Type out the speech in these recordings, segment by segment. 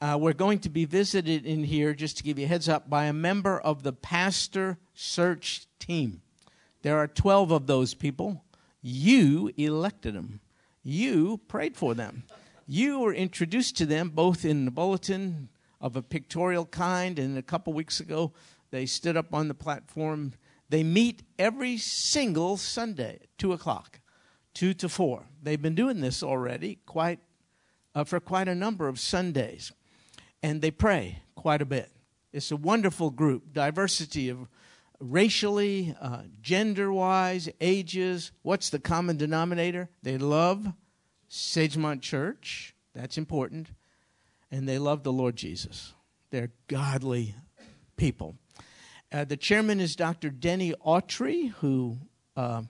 uh, we're going to be visited in here, just to give you a heads up, by a member of the pastor search team. There are 12 of those people. You elected them, you prayed for them. You were introduced to them both in the bulletin of a pictorial kind, and a couple weeks ago, they stood up on the platform. They meet every single Sunday at 2 o'clock, 2 to 4. They've been doing this already quite, uh, for quite a number of Sundays and they pray quite a bit. It's a wonderful group, diversity of racially, uh, gender wise, ages. What's the common denominator? They love Sagemont Church. That's important. And they love the Lord Jesus. They're godly people. Uh, the chairman is Dr. Denny Autry, who uh,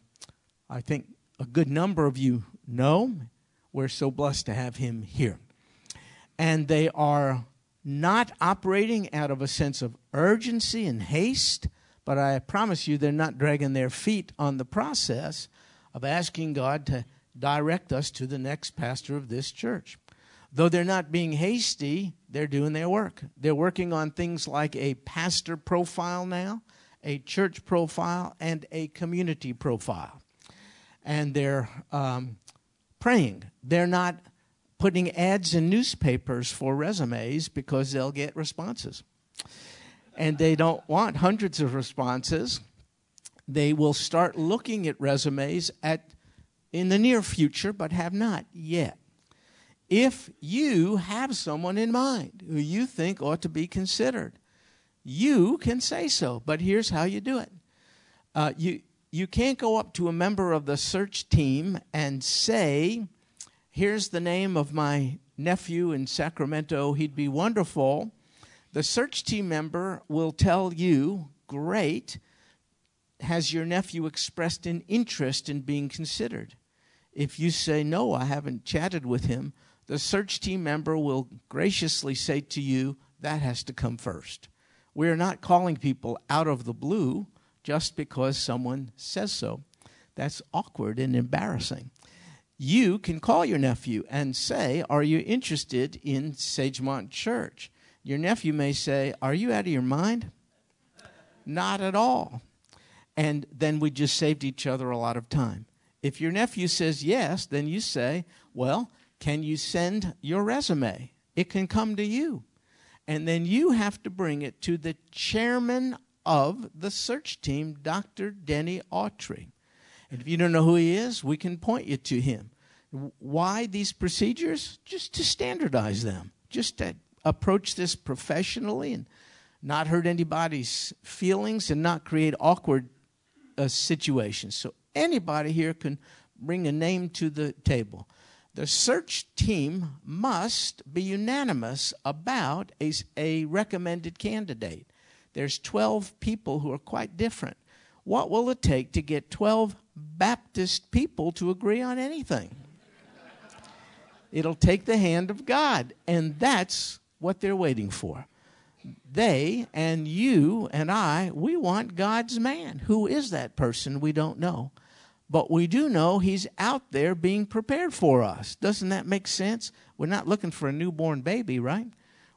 I think a good number of you know. We're so blessed to have him here. And they are not operating out of a sense of urgency and haste, but I promise you they're not dragging their feet on the process of asking God to direct us to the next pastor of this church. Though they're not being hasty, they're doing their work. They're working on things like a pastor profile now, a church profile, and a community profile. And they're um, praying. They're not putting ads in newspapers for resumes because they'll get responses. And they don't want hundreds of responses. They will start looking at resumes at in the near future but have not yet. If you have someone in mind who you think ought to be considered, you can say so, but here's how you do it. Uh, you, you can't go up to a member of the search team and say, Here's the name of my nephew in Sacramento. He'd be wonderful. The search team member will tell you, Great, has your nephew expressed an interest in being considered? If you say, No, I haven't chatted with him, the search team member will graciously say to you, That has to come first. We're not calling people out of the blue just because someone says so. That's awkward and embarrassing you can call your nephew and say, Are you interested in Sagemont Church? Your nephew may say, Are you out of your mind? Not at all. And then we just saved each other a lot of time. If your nephew says yes, then you say, Well, can you send your resume? It can come to you. And then you have to bring it to the chairman of the search team, Dr. Denny Autry. And if you don't know who he is, we can point you to him. Why these procedures? Just to standardize them, just to approach this professionally and not hurt anybody's feelings and not create awkward uh, situations. So anybody here can bring a name to the table. The search team must be unanimous about a, a recommended candidate. There's 12 people who are quite different. What will it take to get 12 Baptist people to agree on anything? It'll take the hand of God. And that's what they're waiting for. They and you and I, we want God's man. Who is that person? We don't know. But we do know he's out there being prepared for us. Doesn't that make sense? We're not looking for a newborn baby, right?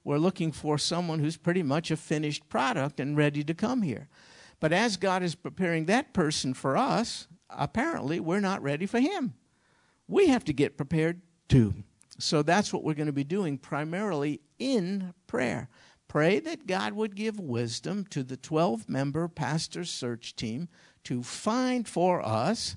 We're looking for someone who's pretty much a finished product and ready to come here. But as God is preparing that person for us, apparently we're not ready for him. We have to get prepared too. So that's what we're going to be doing primarily in prayer. Pray that God would give wisdom to the 12 member pastor search team to find for us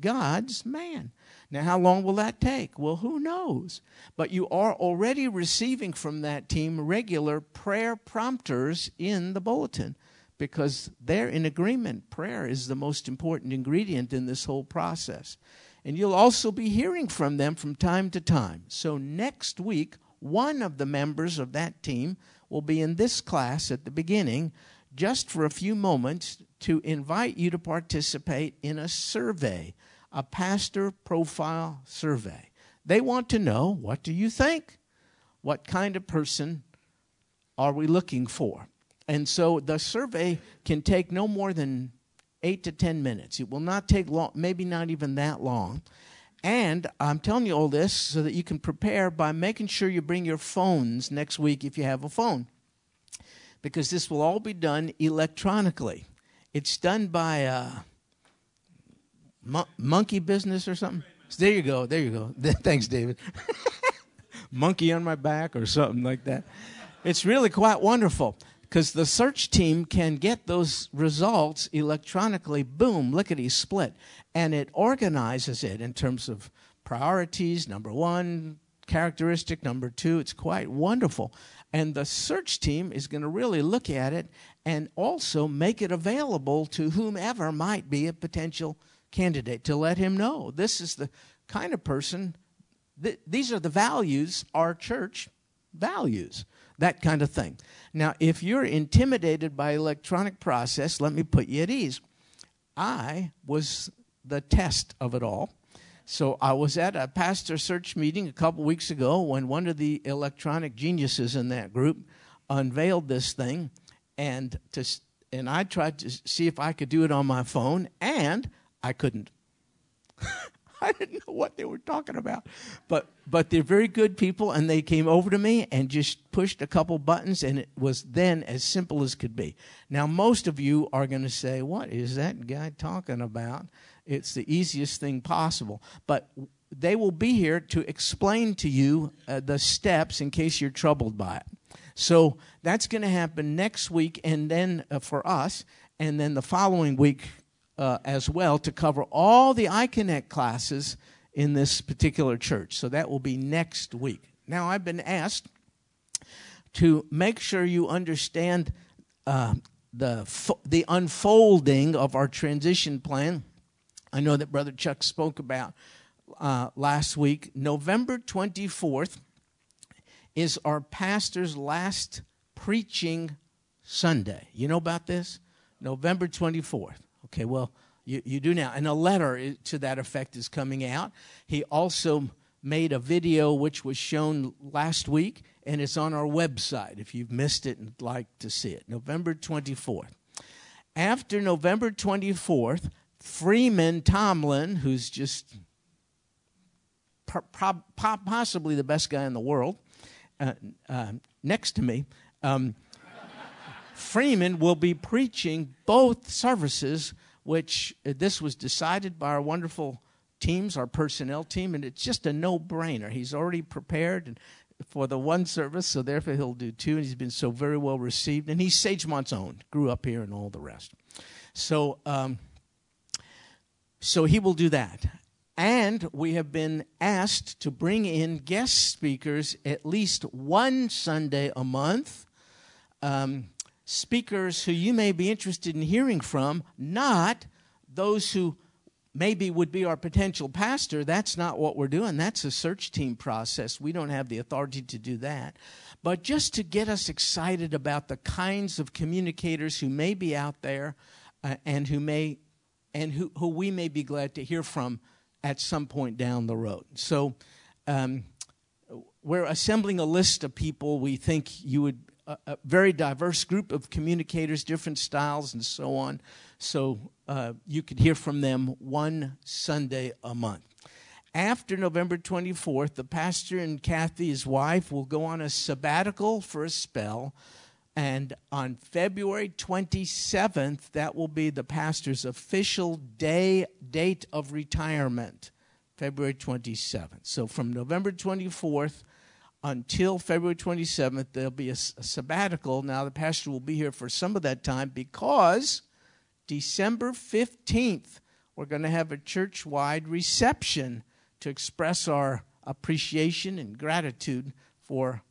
God's man. Now, how long will that take? Well, who knows? But you are already receiving from that team regular prayer prompters in the bulletin because they're in agreement. Prayer is the most important ingredient in this whole process. And you'll also be hearing from them from time to time. So next week, one of the members of that team will be in this class at the beginning just for a few moments to invite you to participate in a survey, a pastor profile survey. They want to know what do you think? What kind of person are we looking for? And so the survey can take no more than eight to ten minutes. It will not take long, maybe not even that long. And I'm telling you all this so that you can prepare by making sure you bring your phones next week if you have a phone. Because this will all be done electronically. It's done by uh, a monkey business or something. There you go. There you go. Thanks, David. monkey on my back or something like that. It's really quite wonderful because the search team can get those results electronically, boom, lickety split, and it organizes it in terms of priorities, number one, characteristic, number two. It's quite wonderful. And the search team is going to really look at it and also make it available to whomever might be a potential candidate to let him know this is the kind of person, th- these are the values our church values that kind of thing. Now, if you're intimidated by electronic process, let me put you at ease. I was the test of it all. So I was at a pastor search meeting a couple weeks ago when one of the electronic geniuses in that group unveiled this thing, and to and I tried to see if I could do it on my phone, and I couldn't. I didn't know what they were talking about. But but they're very good people and they came over to me and just pushed a couple buttons and it was then as simple as could be. Now most of you are going to say, "What is that guy talking about?" It's the easiest thing possible. But they will be here to explain to you uh, the steps in case you're troubled by it. So that's going to happen next week and then uh, for us and then the following week uh, as well to cover all the iConnect classes in this particular church. So that will be next week. Now, I've been asked to make sure you understand uh, the, the unfolding of our transition plan. I know that Brother Chuck spoke about uh, last week. November 24th is our pastor's last preaching Sunday. You know about this? November 24th. Okay, well, you, you do now. And a letter to that effect is coming out. He also made a video which was shown last week, and it's on our website if you've missed it and like to see it. November 24th. After November 24th, Freeman Tomlin, who's just possibly the best guy in the world, uh, uh, next to me, um, Freeman will be preaching both services, which uh, this was decided by our wonderful teams, our personnel team, and it's just a no brainer. He's already prepared for the one service, so therefore he'll do two, and he's been so very well received. And he's Sagemont's own, grew up here, and all the rest. So, um, so he will do that. And we have been asked to bring in guest speakers at least one Sunday a month. Um, speakers who you may be interested in hearing from, not those who maybe would be our potential pastor. That's not what we're doing. That's a search team process. We don't have the authority to do that. But just to get us excited about the kinds of communicators who may be out there uh, and who may and who, who we may be glad to hear from at some point down the road. So um, we're assembling a list of people we think you would a, a very diverse group of communicators, different styles, and so on. So uh, you could hear from them one Sunday a month. After November 24th, the pastor and Kathy, his wife, will go on a sabbatical for a spell. And on February 27th, that will be the pastor's official day date of retirement, February 27th. So from November 24th until February 27th. There'll be a, a, sabbatical. Now, the pastor will be here for some of that time because December 15th, we're going to have a church wide reception to express our appreciation and gratitude for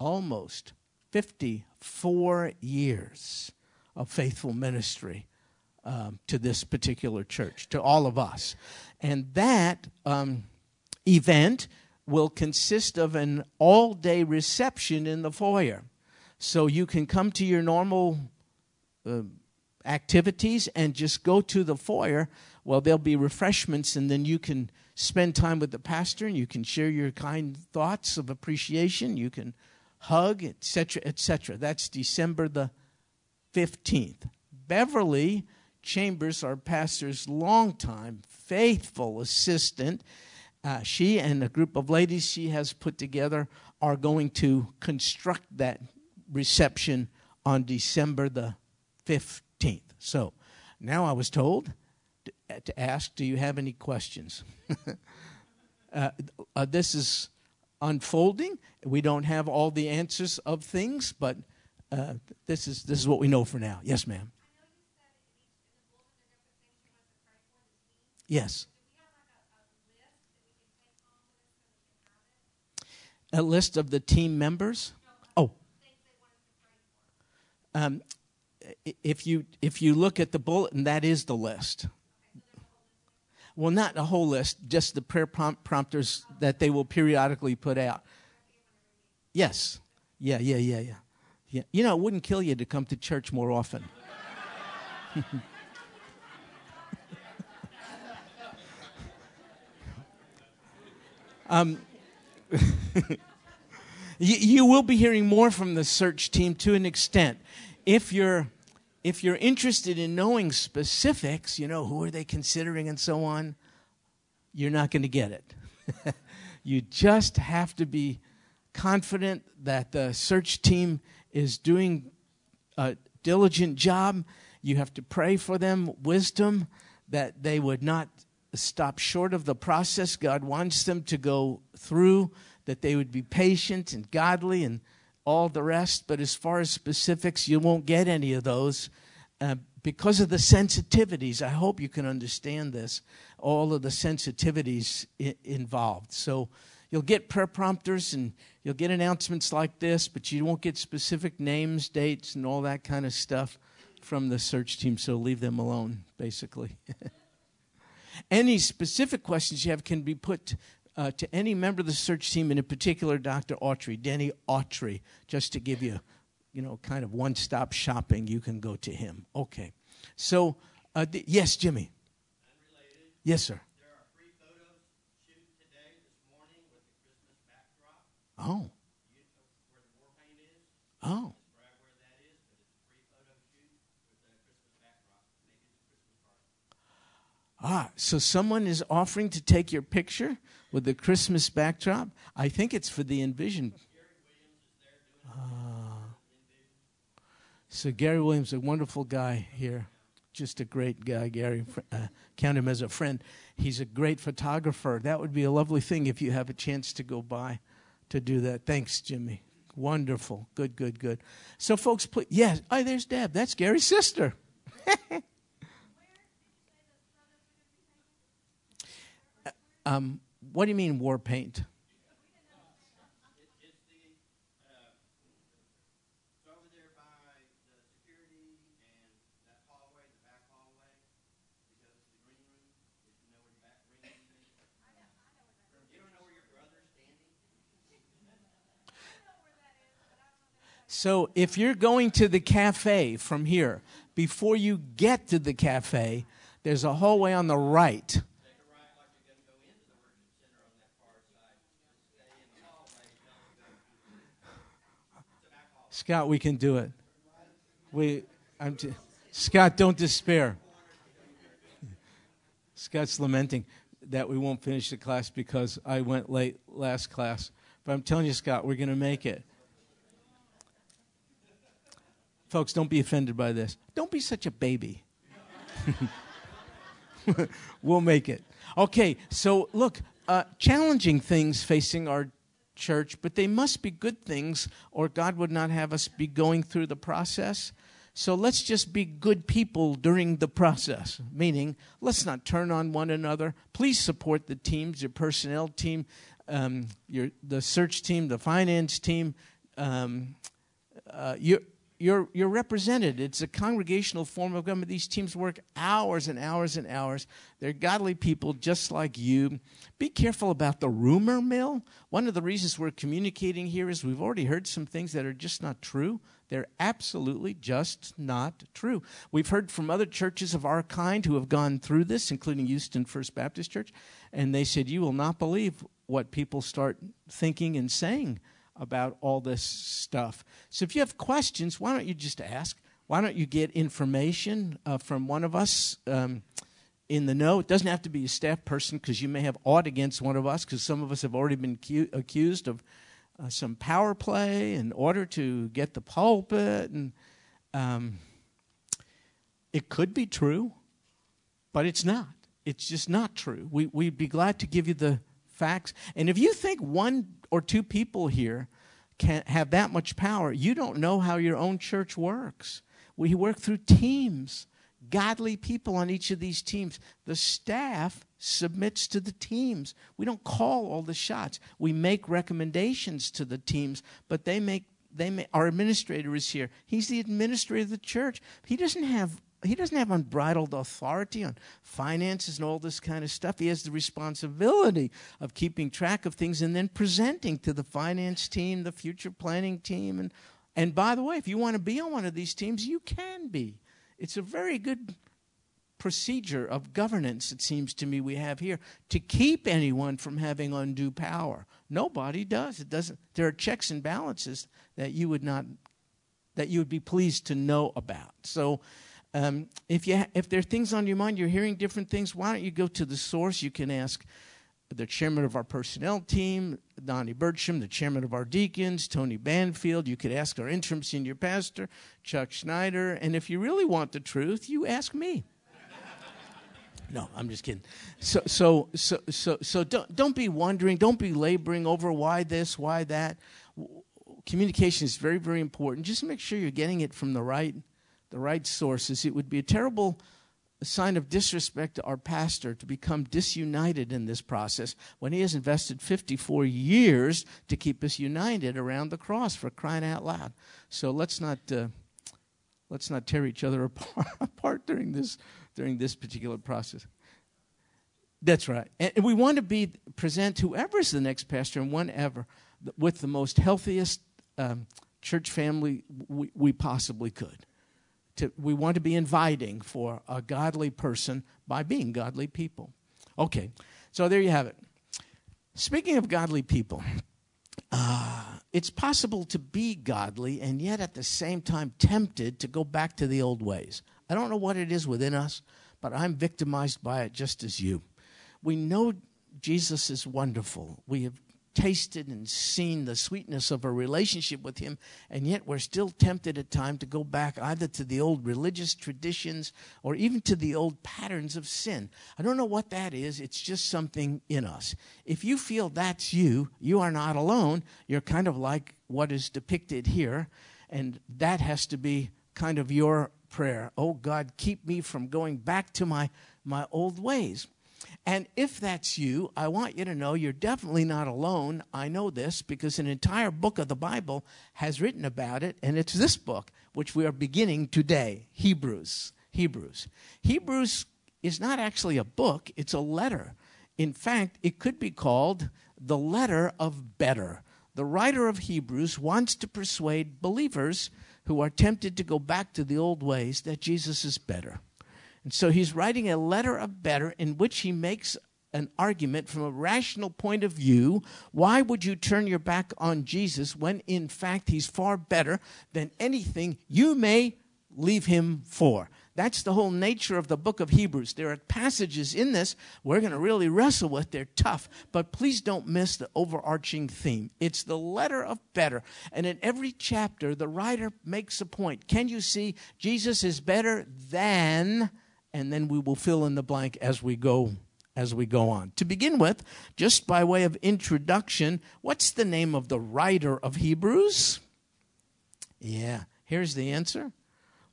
almost 54 years of faithful ministry um, to this particular church, to all of us. And that um, event will consist of an all day reception in the foyer. So you can come to your normal uh, activities and just go to the foyer. Well, there'll be refreshments, and then you can spend time with the pastor and you can share your kind thoughts of appreciation. You can hug, etc., etc. That's December the 15th. Beverly Chambers, our pastor's longtime faithful assistant, uh, she and a group of ladies she has put together are going to construct that reception on December the 15th. So now I was told to, to ask, do you have any questions? uh, uh, this is unfolding. We don't have all the answers of things, but uh, this is this is what we know for now. Yes, ma'am. Yes. A list of the team members. Oh. Um, if you if you look at the bulletin, that is the list. Well, not a whole list, just the prayer prompters that they will periodically put out. Yes. Yeah, yeah, yeah, yeah. Yeah. You know, it wouldn't kill you to come to church more often. um, you, you will be hearing more from the search team to an extent. If you're if you're interested in knowing specifics, you know, who are they considering and so on, you're not going to get it. you just have to be confident that the search team is doing a diligent job. You have to pray for them wisdom that they would not stop short of the process God wants them to go through, that they would be patient and godly and all the rest. But as far as specifics, you won't get any of those uh, because of the sensitivities. I hope you can understand this, all of the sensitivities I- involved. So you'll get prayer prompters and you'll get announcements like this, but you won't get specific names, dates, and all that kind of stuff from the search team. So leave them alone, basically. any specific questions you have can be put uh, to any member of the search team, and in particular, Dr. Autry, Denny Autry, just to give you, you know, kind of one-stop shopping. You can go to him. Okay. So, uh, yes, Jimmy. Unrelated. Yes, sir. There are free photos shoot today, this morning, with the Christmas backdrop. Oh. You know where the war paint is? Oh. Right where that is, but it's a free photo shoot with the Christmas backdrop. Make it a Christmas party. Ah, so someone is offering to take your picture with the Christmas backdrop. I think it's for the Envision. Ah. So Gary Williams, a wonderful guy here, just a great guy. Gary, uh, count him as a friend. He's a great photographer. That would be a lovely thing if you have a chance to go by to do that. Thanks, Jimmy. Wonderful. Good, good, good. So, folks, please, yes. Oh, there's Deb. That's Gary's sister. um, what do you mean war paint? So if you're going to the cafe from here, before you get to the cafe, there's a hallway on the right Scott, we can do it. We, I'm t- Scott, don't despair. Scott's lamenting that we won't finish the class because I went late last class. But I'm telling you, Scott, we're going to make it. Folks, don't be offended by this. Don't be such a baby. we'll make it. Okay, so look, uh, challenging things facing our church, but they must be good things, or God would not have us be going through the process. So let's just be good people during the process, meaning let's not turn on one another. Please support the teams, your personnel team, um, your, the search team, the finance team. Um, uh, your, you're, you're represented. It's a congregational form of government. These teams work hours and hours and hours. They're godly people just like you. Be careful about the rumor mill. One of the reasons we're communicating here is we've already heard some things that are just not true. They're absolutely just not true. We've heard from other churches of our kind who have gone through this, including Houston First Baptist Church, and they said, You will not believe what people start thinking and saying about all this stuff. So if you have questions, why don't you just ask? Why don't you get information uh, from one of us? Um, in the know. It doesn't have to be a staff person because you may have aught against one of us because some of us have already been cu- accused of uh, some power play in order to get the pulpit. And um, it could be true, but it's not. It's just not true. We, we'd be glad to give you the facts. And if you think one or two people here can have that much power, you don't know how your own church works. We work through teams godly people on each of these teams. The staff submits to the teams. We don't call all the shots. We make recommendations to the teams, but they make they make, our administrator is here. He's the administrator of the church. He doesn't have he doesn't have unbridled authority on finances and all this kind of stuff. He has the responsibility of keeping track of things and then presenting to the finance team, the future planning team and and by the way, if you want to be on one of these teams, you can be. It's a very good procedure of governance, it seems to me, we have here to keep anyone from having undue power. Nobody does. It doesn't. There are checks and balances that you would not, that you would be pleased to know about. So, um, if you ha- if there are things on your mind, you're hearing different things. Why don't you go to the source? You can ask the chairman of our personnel team, Donnie Bertram, the chairman of our deacons, Tony Banfield. You could ask our interim senior pastor, Chuck Schneider. And if you really want the truth, you ask me. No, I'm just kidding. So, so, so, so, so don't, don't be wondering, don't be laboring over why this, why that. Communication is very, very important. Just make sure you're getting it from the right, the right sources. It would be a terrible sign of disrespect to our pastor to become disunited in this process when he has invested 54 years to keep us united around the cross for crying out loud. So let's not uh, let's not tear each other apart, apart during this during this particular process. That's right, and we want to be present whoever is the next pastor and whenever with the most healthiest um, church family we, we possibly could to, we want to be inviting for a godly person by being godly people. Okay, so there you have it. Speaking of godly people, uh, it's possible to be godly and yet at the same time tempted to go back to the old ways. I don't know what it is within us, but I'm victimized by it just as you. We know Jesus is wonderful. We have tasted and seen the sweetness of a relationship with Him, and yet we're still tempted at times to go back either to the old religious traditions or even to the old patterns of sin. I don't know what that is, it's just something in us. If you feel that's you, you are not alone. You're kind of like what is depicted here, and that has to be kind of your prayer. Oh God, keep me from going back to my, my old ways. And if that's you, I want you to know you're definitely not alone. I know this because an entire book of the Bible has written about it, and it's this book, which we are beginning today Hebrews. Hebrews. Hebrews is not actually a book, it's a letter. In fact, it could be called the letter of better. The writer of Hebrews wants to persuade believers who are tempted to go back to the old ways that Jesus is better. And so he's writing a letter of better in which he makes an argument from a rational point of view. Why would you turn your back on Jesus when in fact he's far better than anything you may leave him for? That's the whole nature of the book of Hebrews. There are passages in this we're going to really wrestle with. They're tough, but please don't miss the overarching theme. It's the letter of better. And in every chapter, the writer makes a point. Can you see Jesus is better than and then we will fill in the blank as we go as we go on. To begin with, just by way of introduction, what's the name of the writer of Hebrews? Yeah, here's the answer.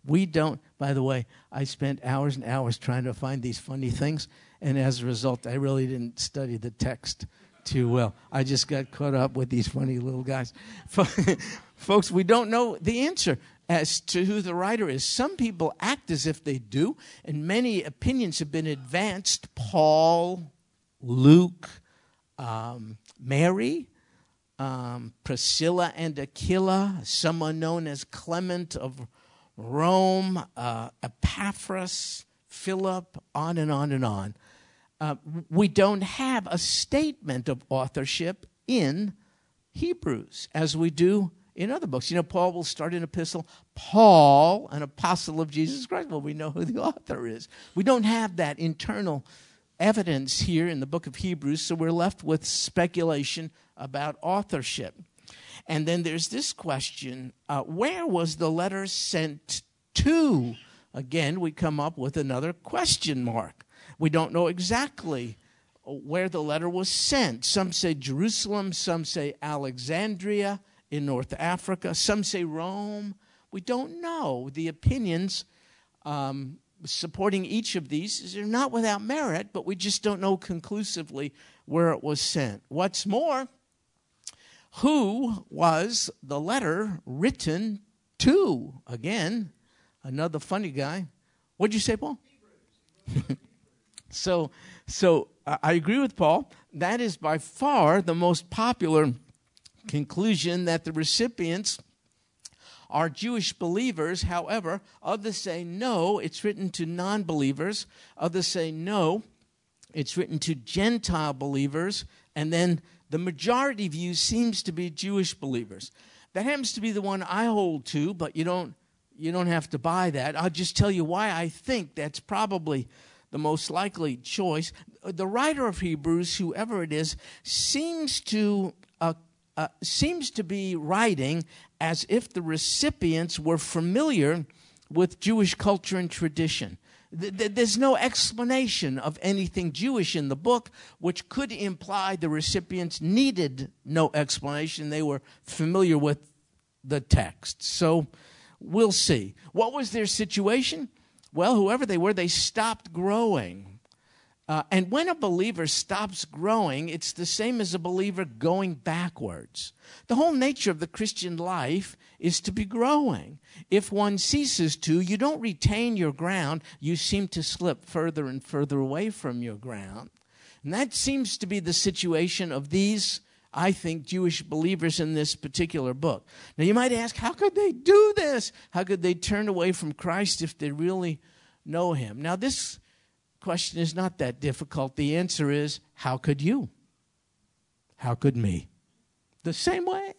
We don't, by the way, I spent hours and hours trying to find these funny things, and as a result, I really didn't study the text too well. I just got caught up with these funny little guys. Folks, we don't know the answer as to who the writer is. Some people act as if they do, and many opinions have been advanced. Paul, Luke, um, Mary, um, Priscilla and Aquila, someone known as Clement of Rome, uh, Epaphras, Philip, on and on and on. Uh, we don't have a statement of authorship in Hebrews as we do in other books. You know, Paul will start an epistle, Paul, an apostle of Jesus Christ. Well, we know who the author is. We don't have that internal evidence here in the book of Hebrews, so we're left with speculation about authorship. And then there's this question uh, where was the letter sent to? Again, we come up with another question mark. We don't know exactly where the letter was sent. Some say Jerusalem, some say Alexandria in North Africa, some say Rome. We don't know. The opinions um, supporting each of these is are not without merit, but we just don't know conclusively where it was sent. What's more, who was the letter written to? Again, another funny guy. What'd you say, Paul? so, so I agree with Paul. That is by far the most popular conclusion that the recipients are Jewish believers. However, others say no, it's written to non believers. Others say no, it's written to Gentile believers. And then the majority view seems to be Jewish believers. That happens to be the one I hold to, but you don't you don't have to buy that. I'll just tell you why I think that's probably the most likely choice. The writer of Hebrews, whoever it is, seems to uh, uh, seems to be writing as if the recipients were familiar with Jewish culture and tradition. There's no explanation of anything Jewish in the book, which could imply the recipients needed no explanation. They were familiar with the text. So we'll see. What was their situation? Well, whoever they were, they stopped growing. Uh, and when a believer stops growing, it's the same as a believer going backwards. The whole nature of the Christian life is to be growing. If one ceases to, you don't retain your ground, you seem to slip further and further away from your ground. And that seems to be the situation of these, I think, Jewish believers in this particular book. Now, you might ask, how could they do this? How could they turn away from Christ if they really know Him? Now, this question is not that difficult. The answer is, how could you? How could me? The same way.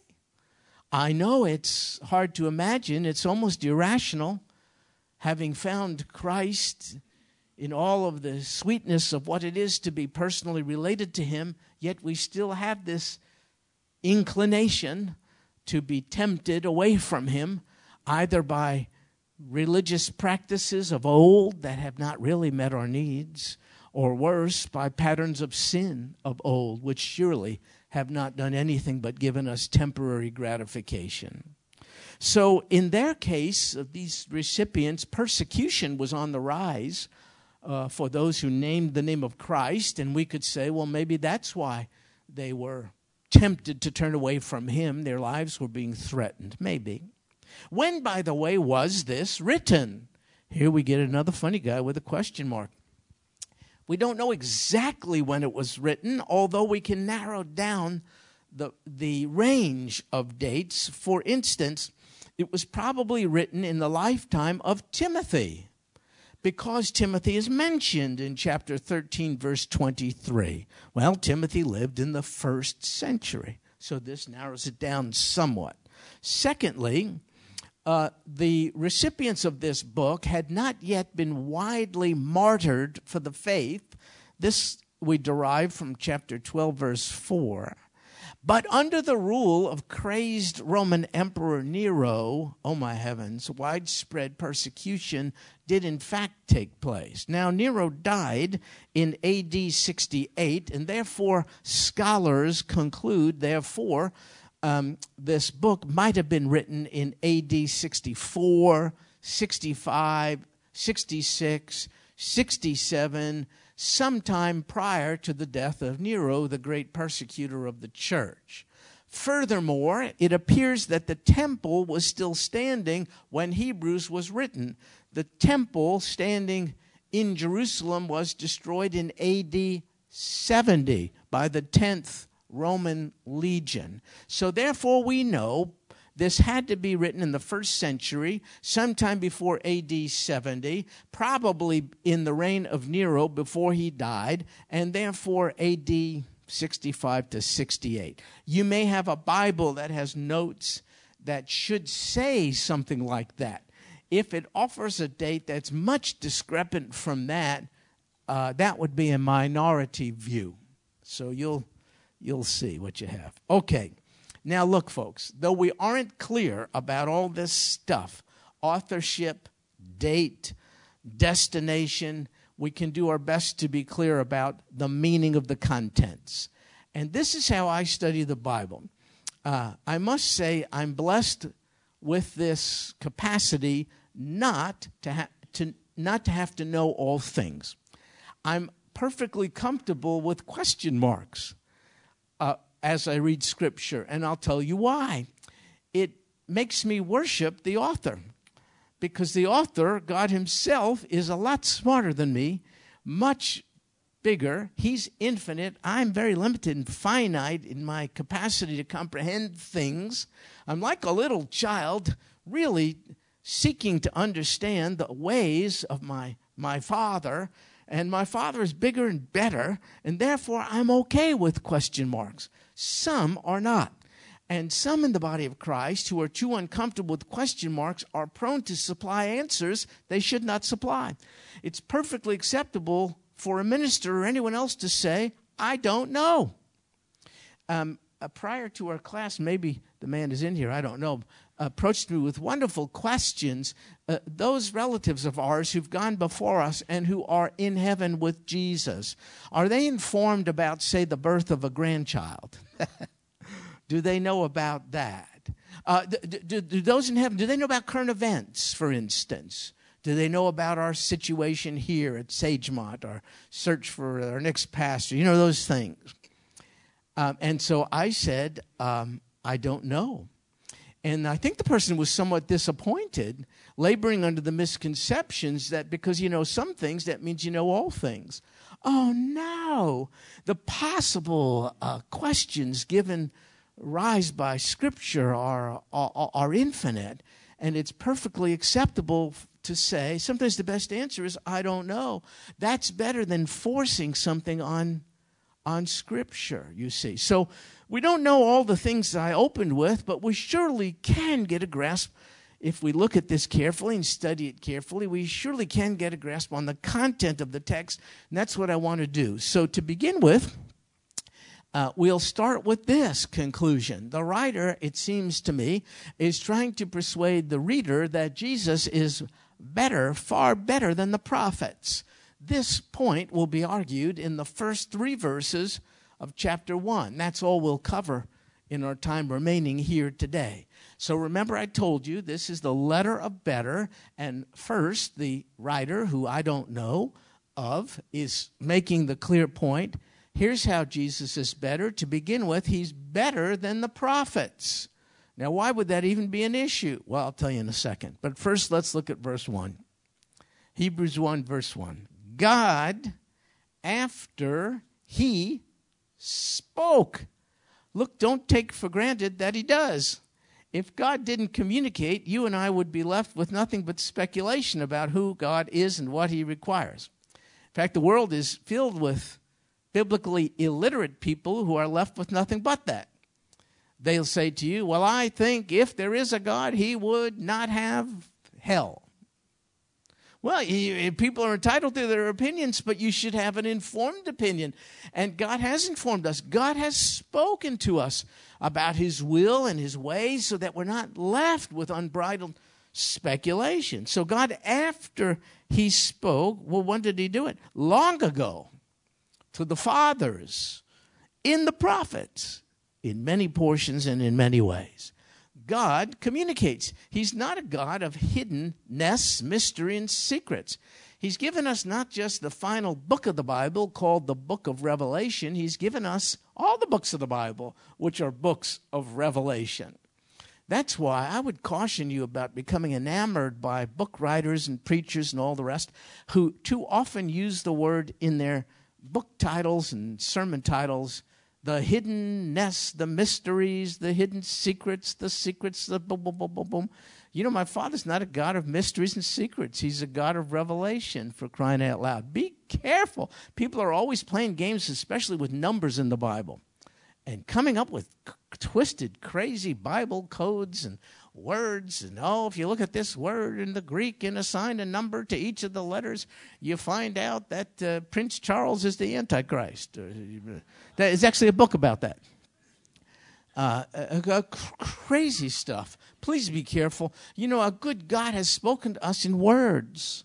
I know it's hard to imagine, it's almost irrational, having found Christ in all of the sweetness of what it is to be personally related to Him, yet we still have this inclination to be tempted away from Him, either by religious practices of old that have not really met our needs, or worse, by patterns of sin of old, which surely have not done anything but given us temporary gratification. So, in their case, of these recipients, persecution was on the rise uh, for those who named the name of Christ, and we could say, well, maybe that's why they were tempted to turn away from Him. Their lives were being threatened. Maybe. When, by the way, was this written? Here we get another funny guy with a question mark. We don't know exactly when it was written, although we can narrow down the, the range of dates. For instance, it was probably written in the lifetime of Timothy, because Timothy is mentioned in chapter 13, verse 23. Well, Timothy lived in the first century, so this narrows it down somewhat. Secondly, uh, the recipients of this book had not yet been widely martyred for the faith. This we derive from chapter 12, verse 4. But under the rule of crazed Roman Emperor Nero, oh my heavens, widespread persecution did in fact take place. Now, Nero died in AD 68, and therefore scholars conclude, therefore, um, this book might have been written in AD 64, 65, 66, 67, sometime prior to the death of Nero, the great persecutor of the church. Furthermore, it appears that the temple was still standing when Hebrews was written. The temple standing in Jerusalem was destroyed in AD 70 by the 10th Roman legion. So therefore, we know this had to be written in the first century, sometime before AD 70, probably in the reign of Nero before he died, and therefore AD 65 to 68. You may have a Bible that has notes that should say something like that. If it offers a date that's much discrepant from that, uh, that would be a minority view. So you'll you'll see what you have. Okay. Now look folks, though we aren't clear about all this stuff, authorship, date, destination, we can do our best to be clear about the meaning of the contents. And this is how I study the Bible. Uh, I must say, I'm blessed with this capacity not to, ha- to, not to have to know all things. I'm perfectly comfortable with question marks uh, as I read Scripture, and I'll tell you why. It makes me worship the author because the author, God Himself, is a lot smarter than me, much bigger. He's infinite. I'm very limited and finite in my capacity to comprehend things. I'm like a little child, really seeking to understand the ways of my, my father. And my father is bigger and better, and therefore I'm okay with question marks. Some are not. And some in the body of Christ who are too uncomfortable with question marks are prone to supply answers they should not supply. It's perfectly acceptable for a minister or anyone else to say, I don't know. Um, uh, prior to our class, maybe the man is in here, I don't know, approached me with wonderful questions. Uh, those relatives of ours who've gone before us and who are in heaven with Jesus, are they informed about, say, the birth of a grandchild? do they know about that? Uh, do, do, do those in heaven, do they know about current events, for instance? Do they know about our situation here at Sagemont, our search for our next pastor? You know, those things. Um, and so I said, um, I don't know. And I think the person was somewhat disappointed, laboring under the misconceptions that because you know some things, that means you know all things. Oh no! The possible uh, questions given rise by Scripture are, are, are infinite, and it's perfectly acceptable to say, sometimes the best answer is, I don't know. That's better than forcing something on, on Scripture, you see. So we don't know all the things I opened with, but we surely can get a grasp. If we look at this carefully and study it carefully, we surely can get a grasp on the content of the text, and that's what I want to do. So, to begin with, uh, we'll start with this conclusion. The writer, it seems to me, is trying to persuade the reader that Jesus is better, far better than the prophets. This point will be argued in the first three verses of chapter 1. That's all we'll cover in our time remaining here today. So remember, I told you this is the letter of better, and first, the writer, who I don't know of, is making the clear point. Here's how Jesus is better. To begin with, he's better than the prophets. Now, why would that even be an issue? Well, I'll tell you in a second. But first, let's look at verse 1. Hebrews 1, verse 1. God, after he spoke. Look, don't take for granted that he does. If God didn't communicate, you and I would be left with nothing but speculation about who God is and what he requires. In fact, the world is filled with biblically illiterate people who are left with nothing but that they'll say to you, Well, I think if there is a God, he would not have hell. Well, he, people are entitled to their opinions, but you should have an informed opinion. And God has informed us. God has spoken to us about his will and his ways so that we're not left with unbridled speculation. So, God, after he spoke, well, when did he do it? Long ago to the fathers in the prophets in many portions and in many ways. God communicates. He's not a God of hiddenness, mystery, and secrets. He's given us not just the final book of the Bible called the book of Revelation, He's given us all the books of the Bible, which are books of Revelation. That's why I would caution you about becoming enamored by book writers and preachers and all the rest who too often use the word in their book titles and sermon titles the hiddenness, the mysteries, the hidden secrets, the secrets, the boom, boom, boom, boom, boom. You know, my Father's not a God of mysteries and secrets. He's a God of revelation for crying out loud. Be careful. People are always playing games, especially with numbers in the Bible. and coming up with c- twisted, crazy Bible codes and words. And oh, if you look at this word in the Greek and assign a number to each of the letters, you find out that uh, Prince Charles is the Antichrist. Uh, There's actually a book about that. Uh, uh, crazy stuff. Please be careful. You know, a good God has spoken to us in words.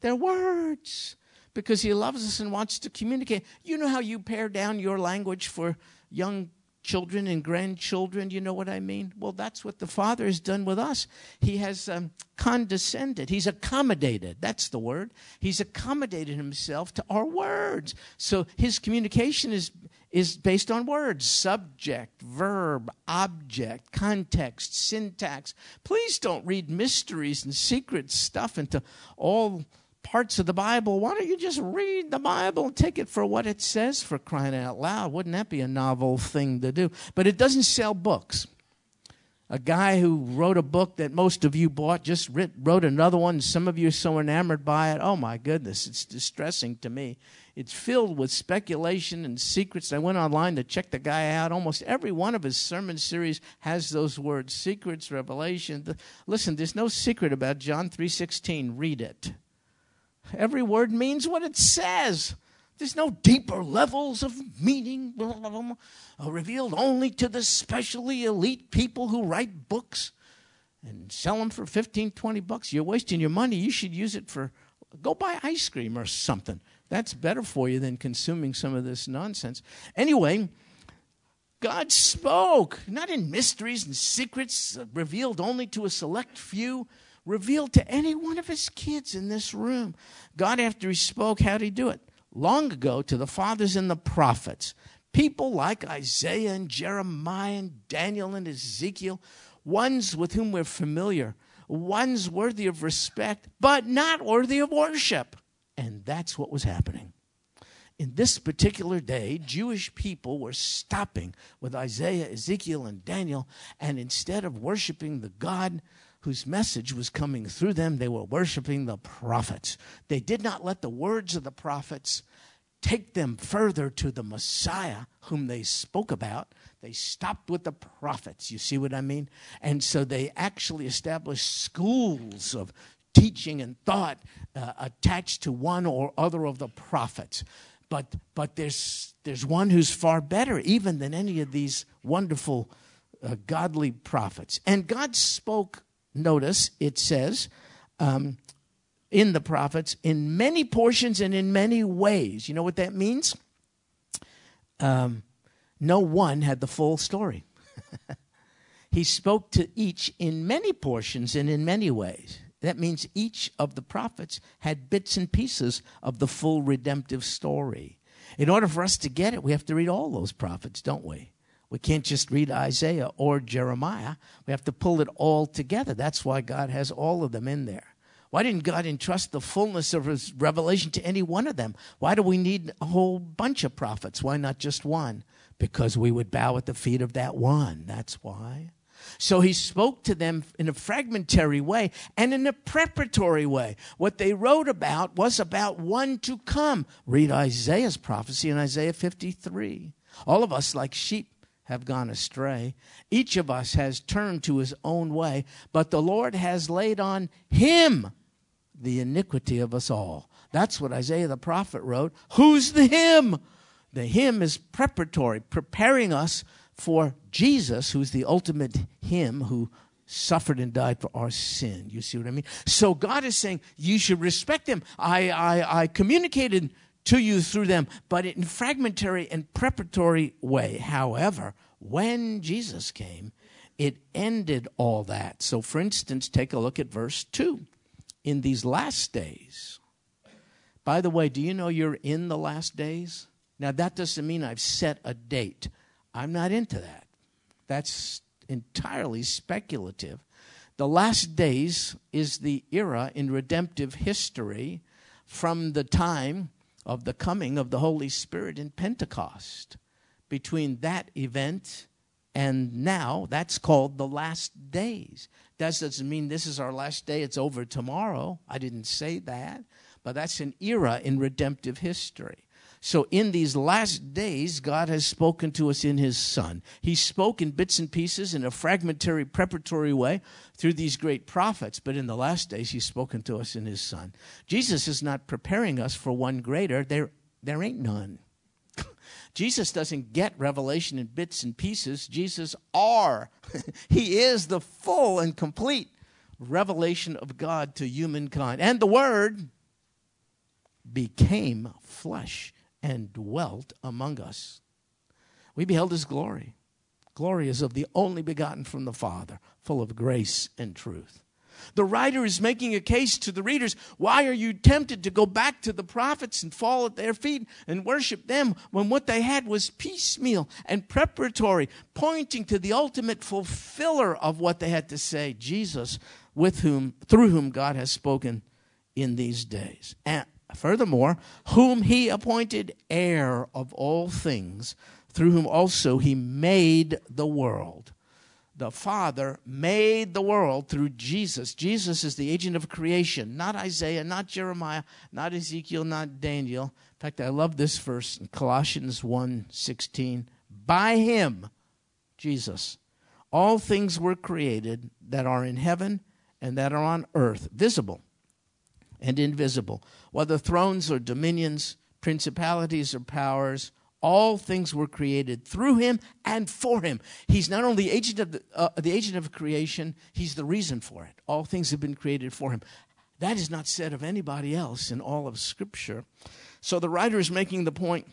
They're words because He loves us and wants to communicate. You know how you pare down your language for young children and grandchildren. You know what I mean? Well, that's what the Father has done with us. He has um, condescended, He's accommodated. That's the word. He's accommodated Himself to our words. So His communication is. Is based on words, subject, verb, object, context, syntax. Please don't read mysteries and secret stuff into all parts of the Bible. Why don't you just read the Bible and take it for what it says for crying out loud? Wouldn't that be a novel thing to do? But it doesn't sell books. A guy who wrote a book that most of you bought just writ, wrote another one. Some of you are so enamored by it. Oh my goodness, it's distressing to me. It's filled with speculation and secrets. I went online to check the guy out. Almost every one of his sermon series has those words: secrets, revelation. Listen, there's no secret about John 3:16. Read it. Every word means what it says. There's no deeper levels of meaning blah, blah, blah, revealed only to the specially elite people who write books and sell them for 15, 20 bucks. You're wasting your money. You should use it for, go buy ice cream or something. That's better for you than consuming some of this nonsense. Anyway, God spoke, not in mysteries and secrets uh, revealed only to a select few revealed to any one of his kids in this room. God, after he spoke, how did he do it? Long ago to the fathers and the prophets, people like Isaiah and Jeremiah and Daniel and Ezekiel, ones with whom we're familiar, ones worthy of respect, but not worthy of worship. And that's what was happening. In this particular day, Jewish people were stopping with Isaiah, Ezekiel, and Daniel, and instead of worshiping the God whose message was coming through them, they were worshiping the prophets. They did not let the words of the prophets take them further to the Messiah whom they spoke about. They stopped with the prophets. You see what I mean? And so they actually established schools of teaching and thought uh, attached to one or other of the prophets. But, but there's, there's one who's far better, even than any of these wonderful, uh, godly prophets. And God spoke notice it says um, in the prophets in many portions and in many ways. You know what that means? Um, no one had the full story. he spoke to each in many portions and in many ways. That means each of the prophets had bits and pieces of the full redemptive story. In order for us to get it, we have to read all those prophets, don't we? We can't just read Isaiah or Jeremiah. We have to pull it all together. That's why God has all of them in there. Why didn't God entrust the fullness of his revelation to any one of them? Why do we need a whole bunch of prophets? Why not just one? Because we would bow at the feet of that one. That's why. So he spoke to them in a fragmentary way and in a preparatory way. What they wrote about was about one to come. Read Isaiah's prophecy in Isaiah 53. All of us, like sheep, have gone astray. Each of us has turned to his own way, but the Lord has laid on him the iniquity of us all. That's what Isaiah the prophet wrote. Who's the him? The him is preparatory, preparing us for Jesus, who's the ultimate him who suffered and died for our sin. You see what I mean? So God is saying you should respect him. I, I, I communicated to you through them, but in fragmentary and preparatory way. However, when Jesus came, it ended all that. So, for instance, take a look at verse 2. In these last days, by the way, do you know you're in the last days? Now, that doesn't mean I've set a date. I'm not into that. That's entirely speculative. The last days is the era in redemptive history from the time of the coming of the Holy Spirit in Pentecost. Between that event and now, that's called the last days. That doesn't mean this is our last day, it's over tomorrow. I didn't say that. But that's an era in redemptive history. So, in these last days, God has spoken to us in His Son. He spoke in bits and pieces in a fragmentary, preparatory way through these great prophets, but in the last days, He's spoken to us in His Son. Jesus is not preparing us for one greater, there, there ain't none. Jesus doesn't get revelation in bits and pieces. Jesus are. he is the full and complete revelation of God to humankind. And the Word became flesh and dwelt among us. We beheld his glory. Glory is of the only begotten from the Father, full of grace and truth. The writer is making a case to the readers why are you tempted to go back to the prophets and fall at their feet and worship them when what they had was piecemeal and preparatory, pointing to the ultimate fulfiller of what they had to say, Jesus, with whom through whom God has spoken in these days. And Furthermore, whom he appointed heir of all things, through whom also he made the world. The Father made the world through Jesus. Jesus is the agent of creation, not Isaiah, not Jeremiah, not Ezekiel, not Daniel. In fact, I love this verse in Colossians 1:16. By him, Jesus, all things were created that are in heaven and that are on earth, visible and invisible, whether thrones or dominions, principalities or powers, all things were created through him and for him. He's not only agent of the, uh, the agent of creation, he's the reason for it. All things have been created for him. That is not said of anybody else in all of Scripture. So the writer is making the point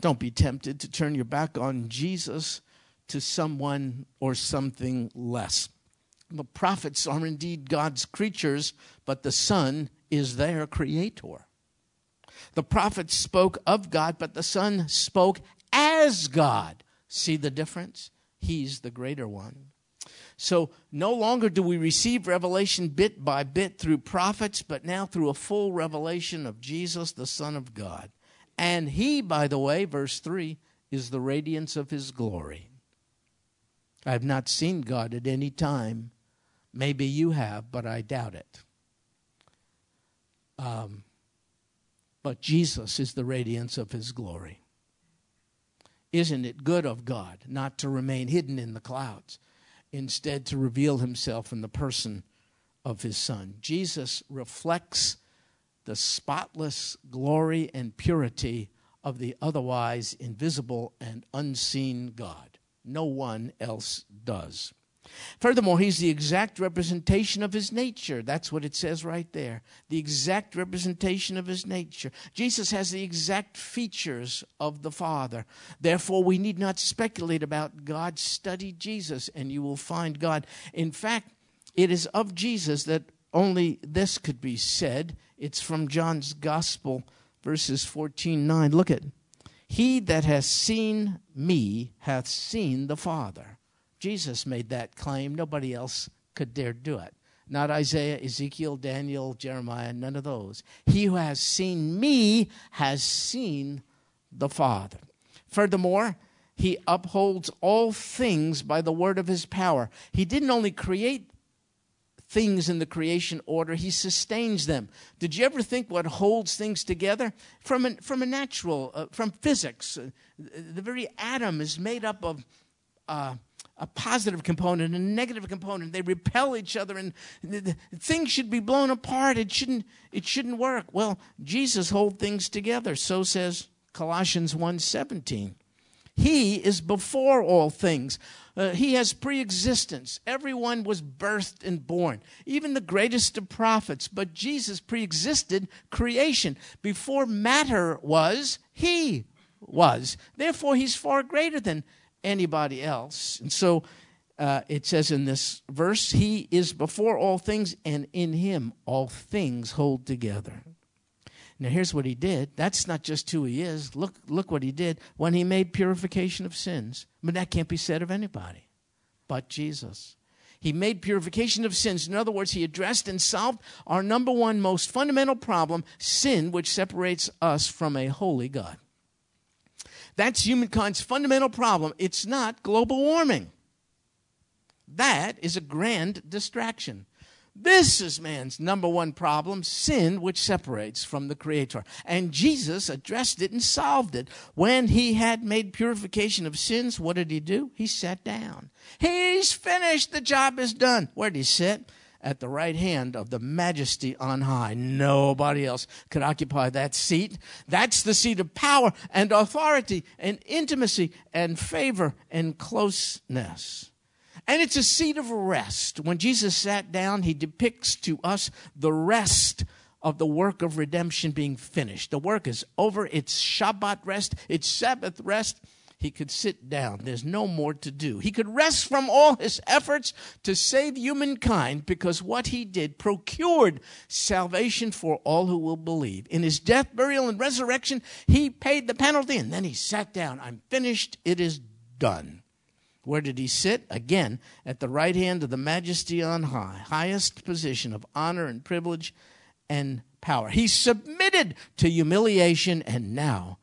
don't be tempted to turn your back on Jesus to someone or something less. The prophets are indeed God's creatures, but the Son is their creator. The prophets spoke of God, but the Son spoke as God. See the difference? He's the greater one. So no longer do we receive revelation bit by bit through prophets, but now through a full revelation of Jesus, the Son of God. And he, by the way, verse 3, is the radiance of his glory. I have not seen God at any time. Maybe you have, but I doubt it. Um, but Jesus is the radiance of his glory. Isn't it good of God not to remain hidden in the clouds, instead, to reveal himself in the person of his Son? Jesus reflects the spotless glory and purity of the otherwise invisible and unseen God. No one else does. Furthermore, he's the exact representation of his nature. That's what it says right there. The exact representation of his nature. Jesus has the exact features of the Father. Therefore, we need not speculate about God. Study Jesus, and you will find God. In fact, it is of Jesus that only this could be said. It's from John's Gospel, verses 14 9. Look at He that has seen me hath seen the Father. Jesus made that claim. Nobody else could dare do it. Not Isaiah, Ezekiel, Daniel, Jeremiah, none of those. He who has seen me has seen the Father. Furthermore, he upholds all things by the word of his power. He didn't only create things in the creation order, he sustains them. Did you ever think what holds things together? From from a natural, uh, from physics, uh, the very atom is made up of. Uh, a positive component and a negative component. They repel each other, and things should be blown apart. It shouldn't. It shouldn't work. Well, Jesus holds things together. So says Colossians 1.17. He is before all things. Uh, he has pre-existence. Everyone was birthed and born, even the greatest of prophets. But Jesus pre-existed creation. Before matter was, he was. Therefore, he's far greater than anybody else. And so uh, it says in this verse, He is before all things, and in Him all things hold together. Now here's what he did. That's not just who he is. Look, look what he did when he made purification of sins. But that can't be said of anybody but Jesus. He made purification of sins. In other words, he addressed and solved our number one most fundamental problem, sin, which separates us from a holy God. That's humankind's fundamental problem. It's not global warming. That is a grand distraction. This is man's number one problem sin, which separates from the Creator. And Jesus addressed it and solved it. When he had made purification of sins, what did he do? He sat down. He's finished. The job is done. Where did he sit? At the right hand of the majesty on high. Nobody else could occupy that seat. That's the seat of power and authority and intimacy and favor and closeness. And it's a seat of rest. When Jesus sat down, he depicts to us the rest of the work of redemption being finished. The work is over. It's Shabbat rest, it's Sabbath rest. He could sit down. There's no more to do. He could rest from all his efforts to save humankind because what he did procured salvation for all who will believe. In his death, burial, and resurrection, he paid the penalty and then he sat down. I'm finished. It is done. Where did he sit? Again, at the right hand of the majesty on high, highest position of honor and privilege and power. He submitted to humiliation, and now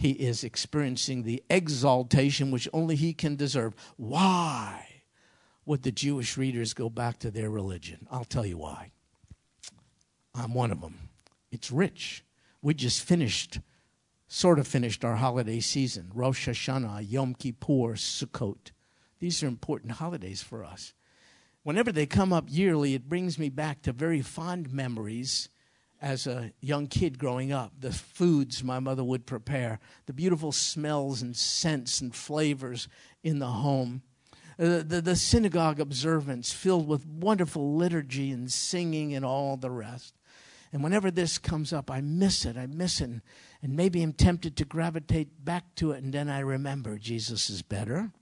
he is experiencing the exaltation which only he can deserve. Why would the Jewish readers go back to their religion? I'll tell you why. I'm one of them. It's rich. We just finished, sort of finished our holiday season Rosh Hashanah, Yom Kippur, Sukkot. These are important holidays for us. Whenever they come up yearly, it brings me back to very fond memories as a young kid growing up. The foods my mother would prepare, the beautiful smells and scents and flavors in the home. Uh, the, the synagogue observance filled with wonderful liturgy and singing and all the rest. And whenever this comes up, I miss it. I miss it. And maybe I'm tempted to gravitate back to it, and then I remember Jesus is better.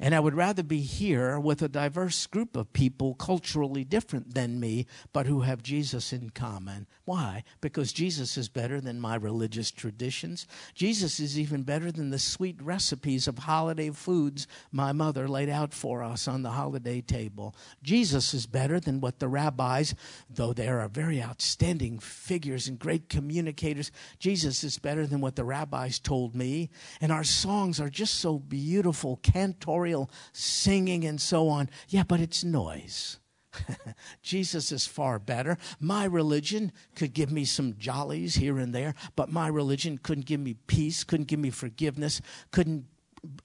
And I would rather be here with a diverse group of people culturally different than me, but who have Jesus in common. Why? Because Jesus is better than my religious traditions. Jesus is even better than the sweet recipes of holiday foods my mother laid out for us on the holiday table. Jesus is better than what the rabbis, though they are very outstanding figures and great communicators, Jesus is better than what the rabbis told me. And our songs are just so beautiful, cantorial singing and so on. Yeah, but it's noise. Jesus is far better. My religion could give me some jollies here and there, but my religion couldn't give me peace, couldn't give me forgiveness, couldn't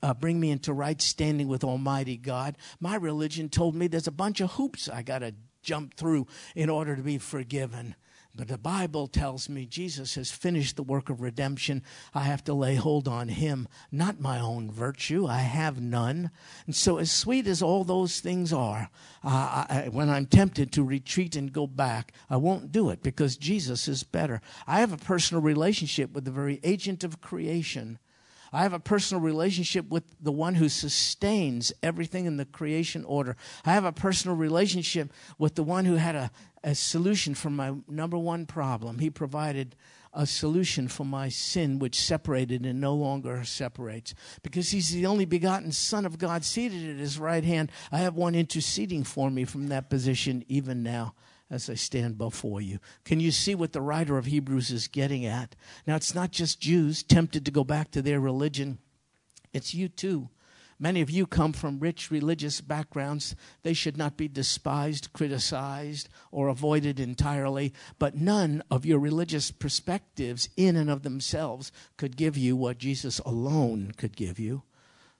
uh, bring me into right standing with Almighty God. My religion told me there's a bunch of hoops I got to jump through in order to be forgiven. But the Bible tells me Jesus has finished the work of redemption. I have to lay hold on Him, not my own virtue. I have none. And so, as sweet as all those things are, uh, I, when I'm tempted to retreat and go back, I won't do it because Jesus is better. I have a personal relationship with the very agent of creation. I have a personal relationship with the one who sustains everything in the creation order. I have a personal relationship with the one who had a, a solution for my number one problem. He provided a solution for my sin, which separated and no longer separates. Because he's the only begotten Son of God seated at his right hand. I have one interceding for me from that position even now as I stand before you. Can you see what the writer of Hebrews is getting at? Now, it's not just Jews tempted to go back to their religion, it's you too. Many of you come from rich religious backgrounds. They should not be despised, criticized, or avoided entirely. But none of your religious perspectives, in and of themselves, could give you what Jesus alone could give you.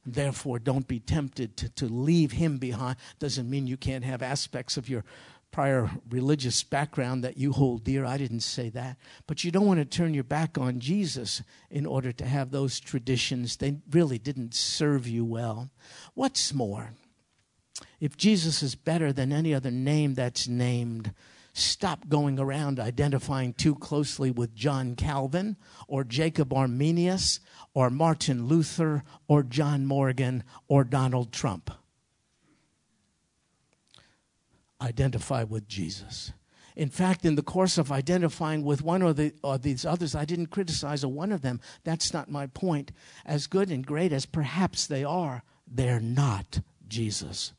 Therefore, don't be tempted to, to leave him behind. Doesn't mean you can't have aspects of your prior religious background that you hold dear. I didn't say that. But you don't want to turn your back on Jesus in order to have those traditions. They really didn't serve you well. What's more, if Jesus is better than any other name that's named, stop going around identifying too closely with John Calvin or Jacob Arminius or Martin Luther or John Morgan or Donald Trump identify with Jesus. In fact, in the course of identifying with one or, the, or these others, I didn't criticize a one of them. That's not my point. As good and great as perhaps they are, they're not Jesus.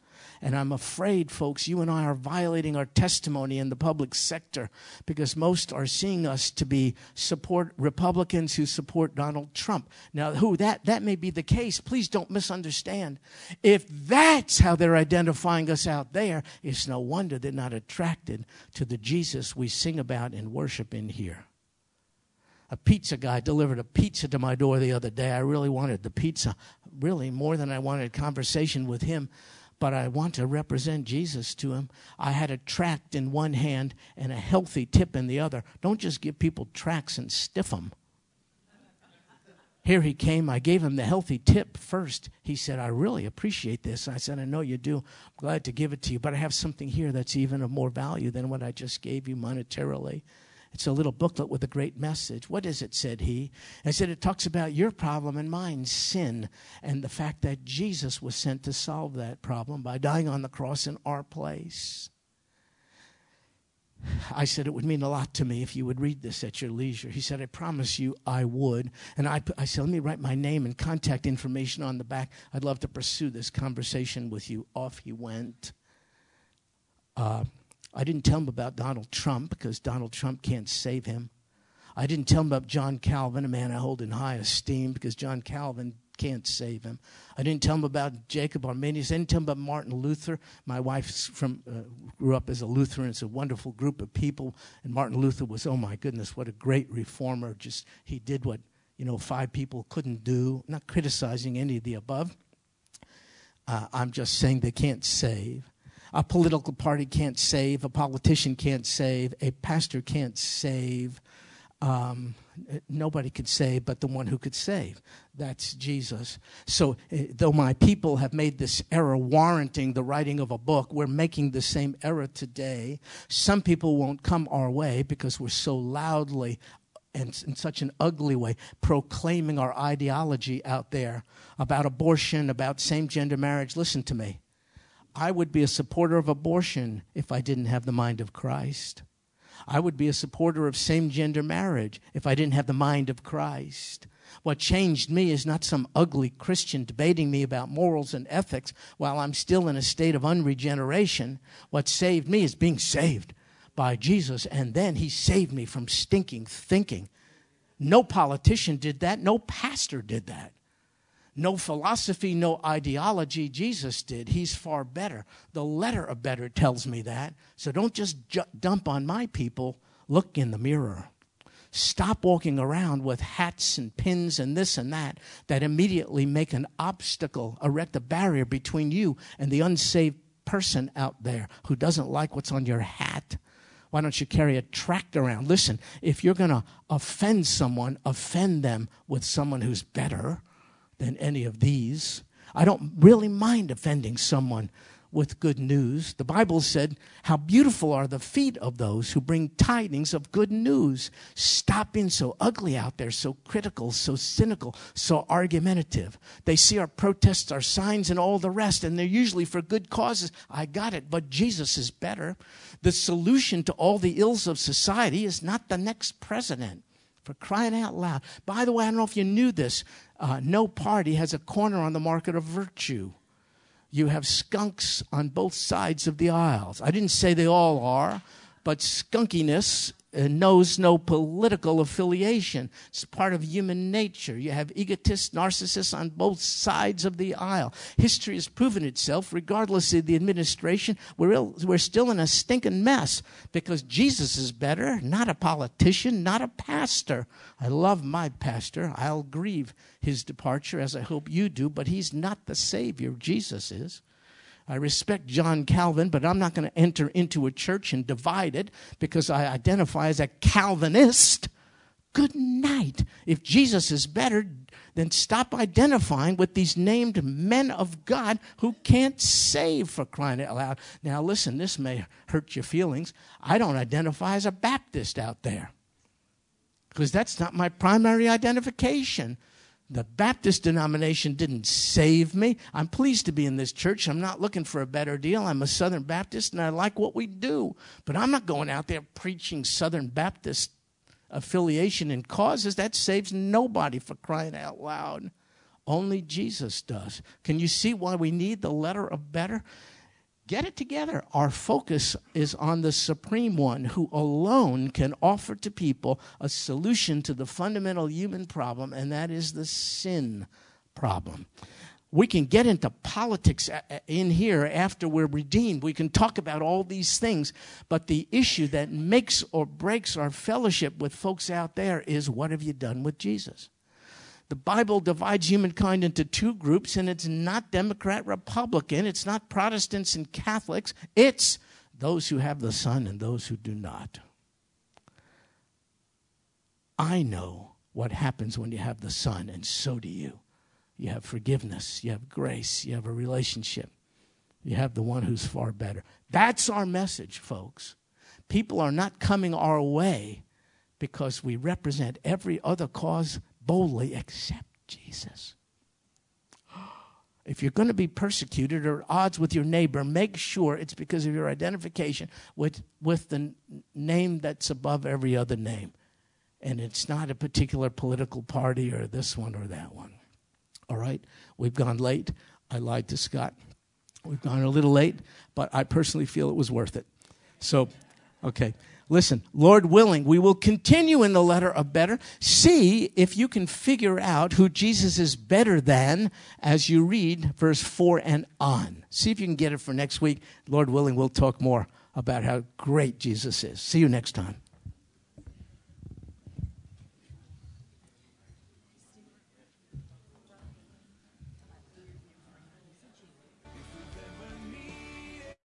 And I'm afraid, folks, you and I are violating our testimony in the public sector because most are seeing us to be support Republicans who support Donald Trump. Now, who that that may be the case. Please don't misunderstand. If that's how they're identifying us out there, it's no wonder they're not attracted to the Jesus we sing about and worship in here a pizza guy delivered a pizza to my door the other day. I really wanted the pizza, really more than I wanted conversation with him, but I want to represent Jesus to him. I had a tract in one hand and a healthy tip in the other. Don't just give people tracts and stiff them. Here he came. I gave him the healthy tip first. He said, I really appreciate this. I said, I know you do. I'm glad to give it to you, but I have something here that's even of more value than what I just gave you monetarily. It's a little booklet with a great message. What is it? said he. I said, It talks about your problem and mine, sin, and the fact that Jesus was sent to solve that problem by dying on the cross in our place. I said it would mean a lot to me if you would read this at your leisure. He said, I promise you I would. And I, I said, let me write my name and contact information on the back. I'd love to pursue this conversation with you. Off he went. Uh, I didn't tell him about Donald Trump because Donald Trump can't save him. I didn't tell him about John Calvin, a man I hold in high esteem, because John Calvin can't save him. I didn't tell him about Jacob Arminius. I didn't tell him about Martin Luther. My wife from uh, grew up as a Lutheran. It's a wonderful group of people, and Martin Luther was oh my goodness, what a great reformer! Just he did what you know five people couldn't do. not criticizing any of the above. Uh, I'm just saying they can't save a political party can't save, a politician can't save, a pastor can't save. Um, nobody could save but the one who could save. That's Jesus. So, uh, though my people have made this error warranting the writing of a book, we're making the same error today. Some people won't come our way because we're so loudly and in such an ugly way proclaiming our ideology out there about abortion, about same gender marriage. Listen to me. I would be a supporter of abortion if I didn't have the mind of Christ. I would be a supporter of same gender marriage if I didn't have the mind of Christ. What changed me is not some ugly Christian debating me about morals and ethics while I'm still in a state of unregeneration. What saved me is being saved by Jesus, and then He saved me from stinking thinking. No politician did that, no pastor did that. No philosophy, no ideology. Jesus did. He's far better. The letter of better tells me that. So don't just ju- dump on my people. Look in the mirror. Stop walking around with hats and pins and this and that that immediately make an obstacle, erect a barrier between you and the unsaved person out there who doesn't like what's on your hat. Why don't you carry a tract around? Listen, if you're going to offend someone, offend them with someone who's better than any of these. I don't really mind offending someone with good news. The Bible said, How beautiful are the feet of those who bring tidings of good news. Stop being so ugly out there, so critical, so cynical, so argumentative. They see our protests, our signs, and all the rest, and they're usually for good causes. I got it, but Jesus is better. The solution to all the ills of society is not the next president. For crying out loud. By the way, I don't know if you knew this. Uh, no party has a corner on the market of virtue. You have skunks on both sides of the aisles. I didn't say they all are, but skunkiness uh, knows no political affiliation. It's part of human nature. You have egotists, narcissists on both sides of the aisle. History has proven itself, regardless of the administration, we're, Ill, we're still in a stinking mess because Jesus is better, not a politician, not a pastor. I love my pastor. I'll grieve his departure, as I hope you do, but he's not the Savior. Jesus is. I respect John Calvin, but I'm not going to enter into a church and divide it because I identify as a Calvinist. Good night. If Jesus is better, then stop identifying with these named men of God who can't save for crying out loud. Now, listen, this may hurt your feelings. I don't identify as a Baptist out there because that's not my primary identification. The Baptist denomination didn't save me. I'm pleased to be in this church. I'm not looking for a better deal. I'm a Southern Baptist and I like what we do. But I'm not going out there preaching Southern Baptist affiliation and causes. That saves nobody for crying out loud. Only Jesus does. Can you see why we need the letter of better? Get it together. Our focus is on the Supreme One who alone can offer to people a solution to the fundamental human problem, and that is the sin problem. We can get into politics uh, uh, in here after we're redeemed. We can talk about all these things, but the issue that makes or breaks our fellowship with folks out there is what have you done with Jesus? The Bible divides humankind into two groups, and it's not Democrat, Republican, it's not Protestants and Catholics, it's those who have the Son and those who do not. I know what happens when you have the Son, and so do you. You have forgiveness, you have grace, you have a relationship, you have the one who's far better. That's our message, folks. People are not coming our way because we represent every other cause boldly accept Jesus. If you're going to be persecuted or at odds with your neighbor, make sure it's because of your identification with, with the name that's above every other name. And it's not a particular political party or this one or that one. All right? We've gone late. I lied to Scott. We've gone a little late, but I personally feel it was worth it. So, okay. Listen, Lord willing, we will continue in the letter of better. See if you can figure out who Jesus is better than as you read verse 4 and on. See if you can get it for next week. Lord willing, we'll talk more about how great Jesus is. See you next time.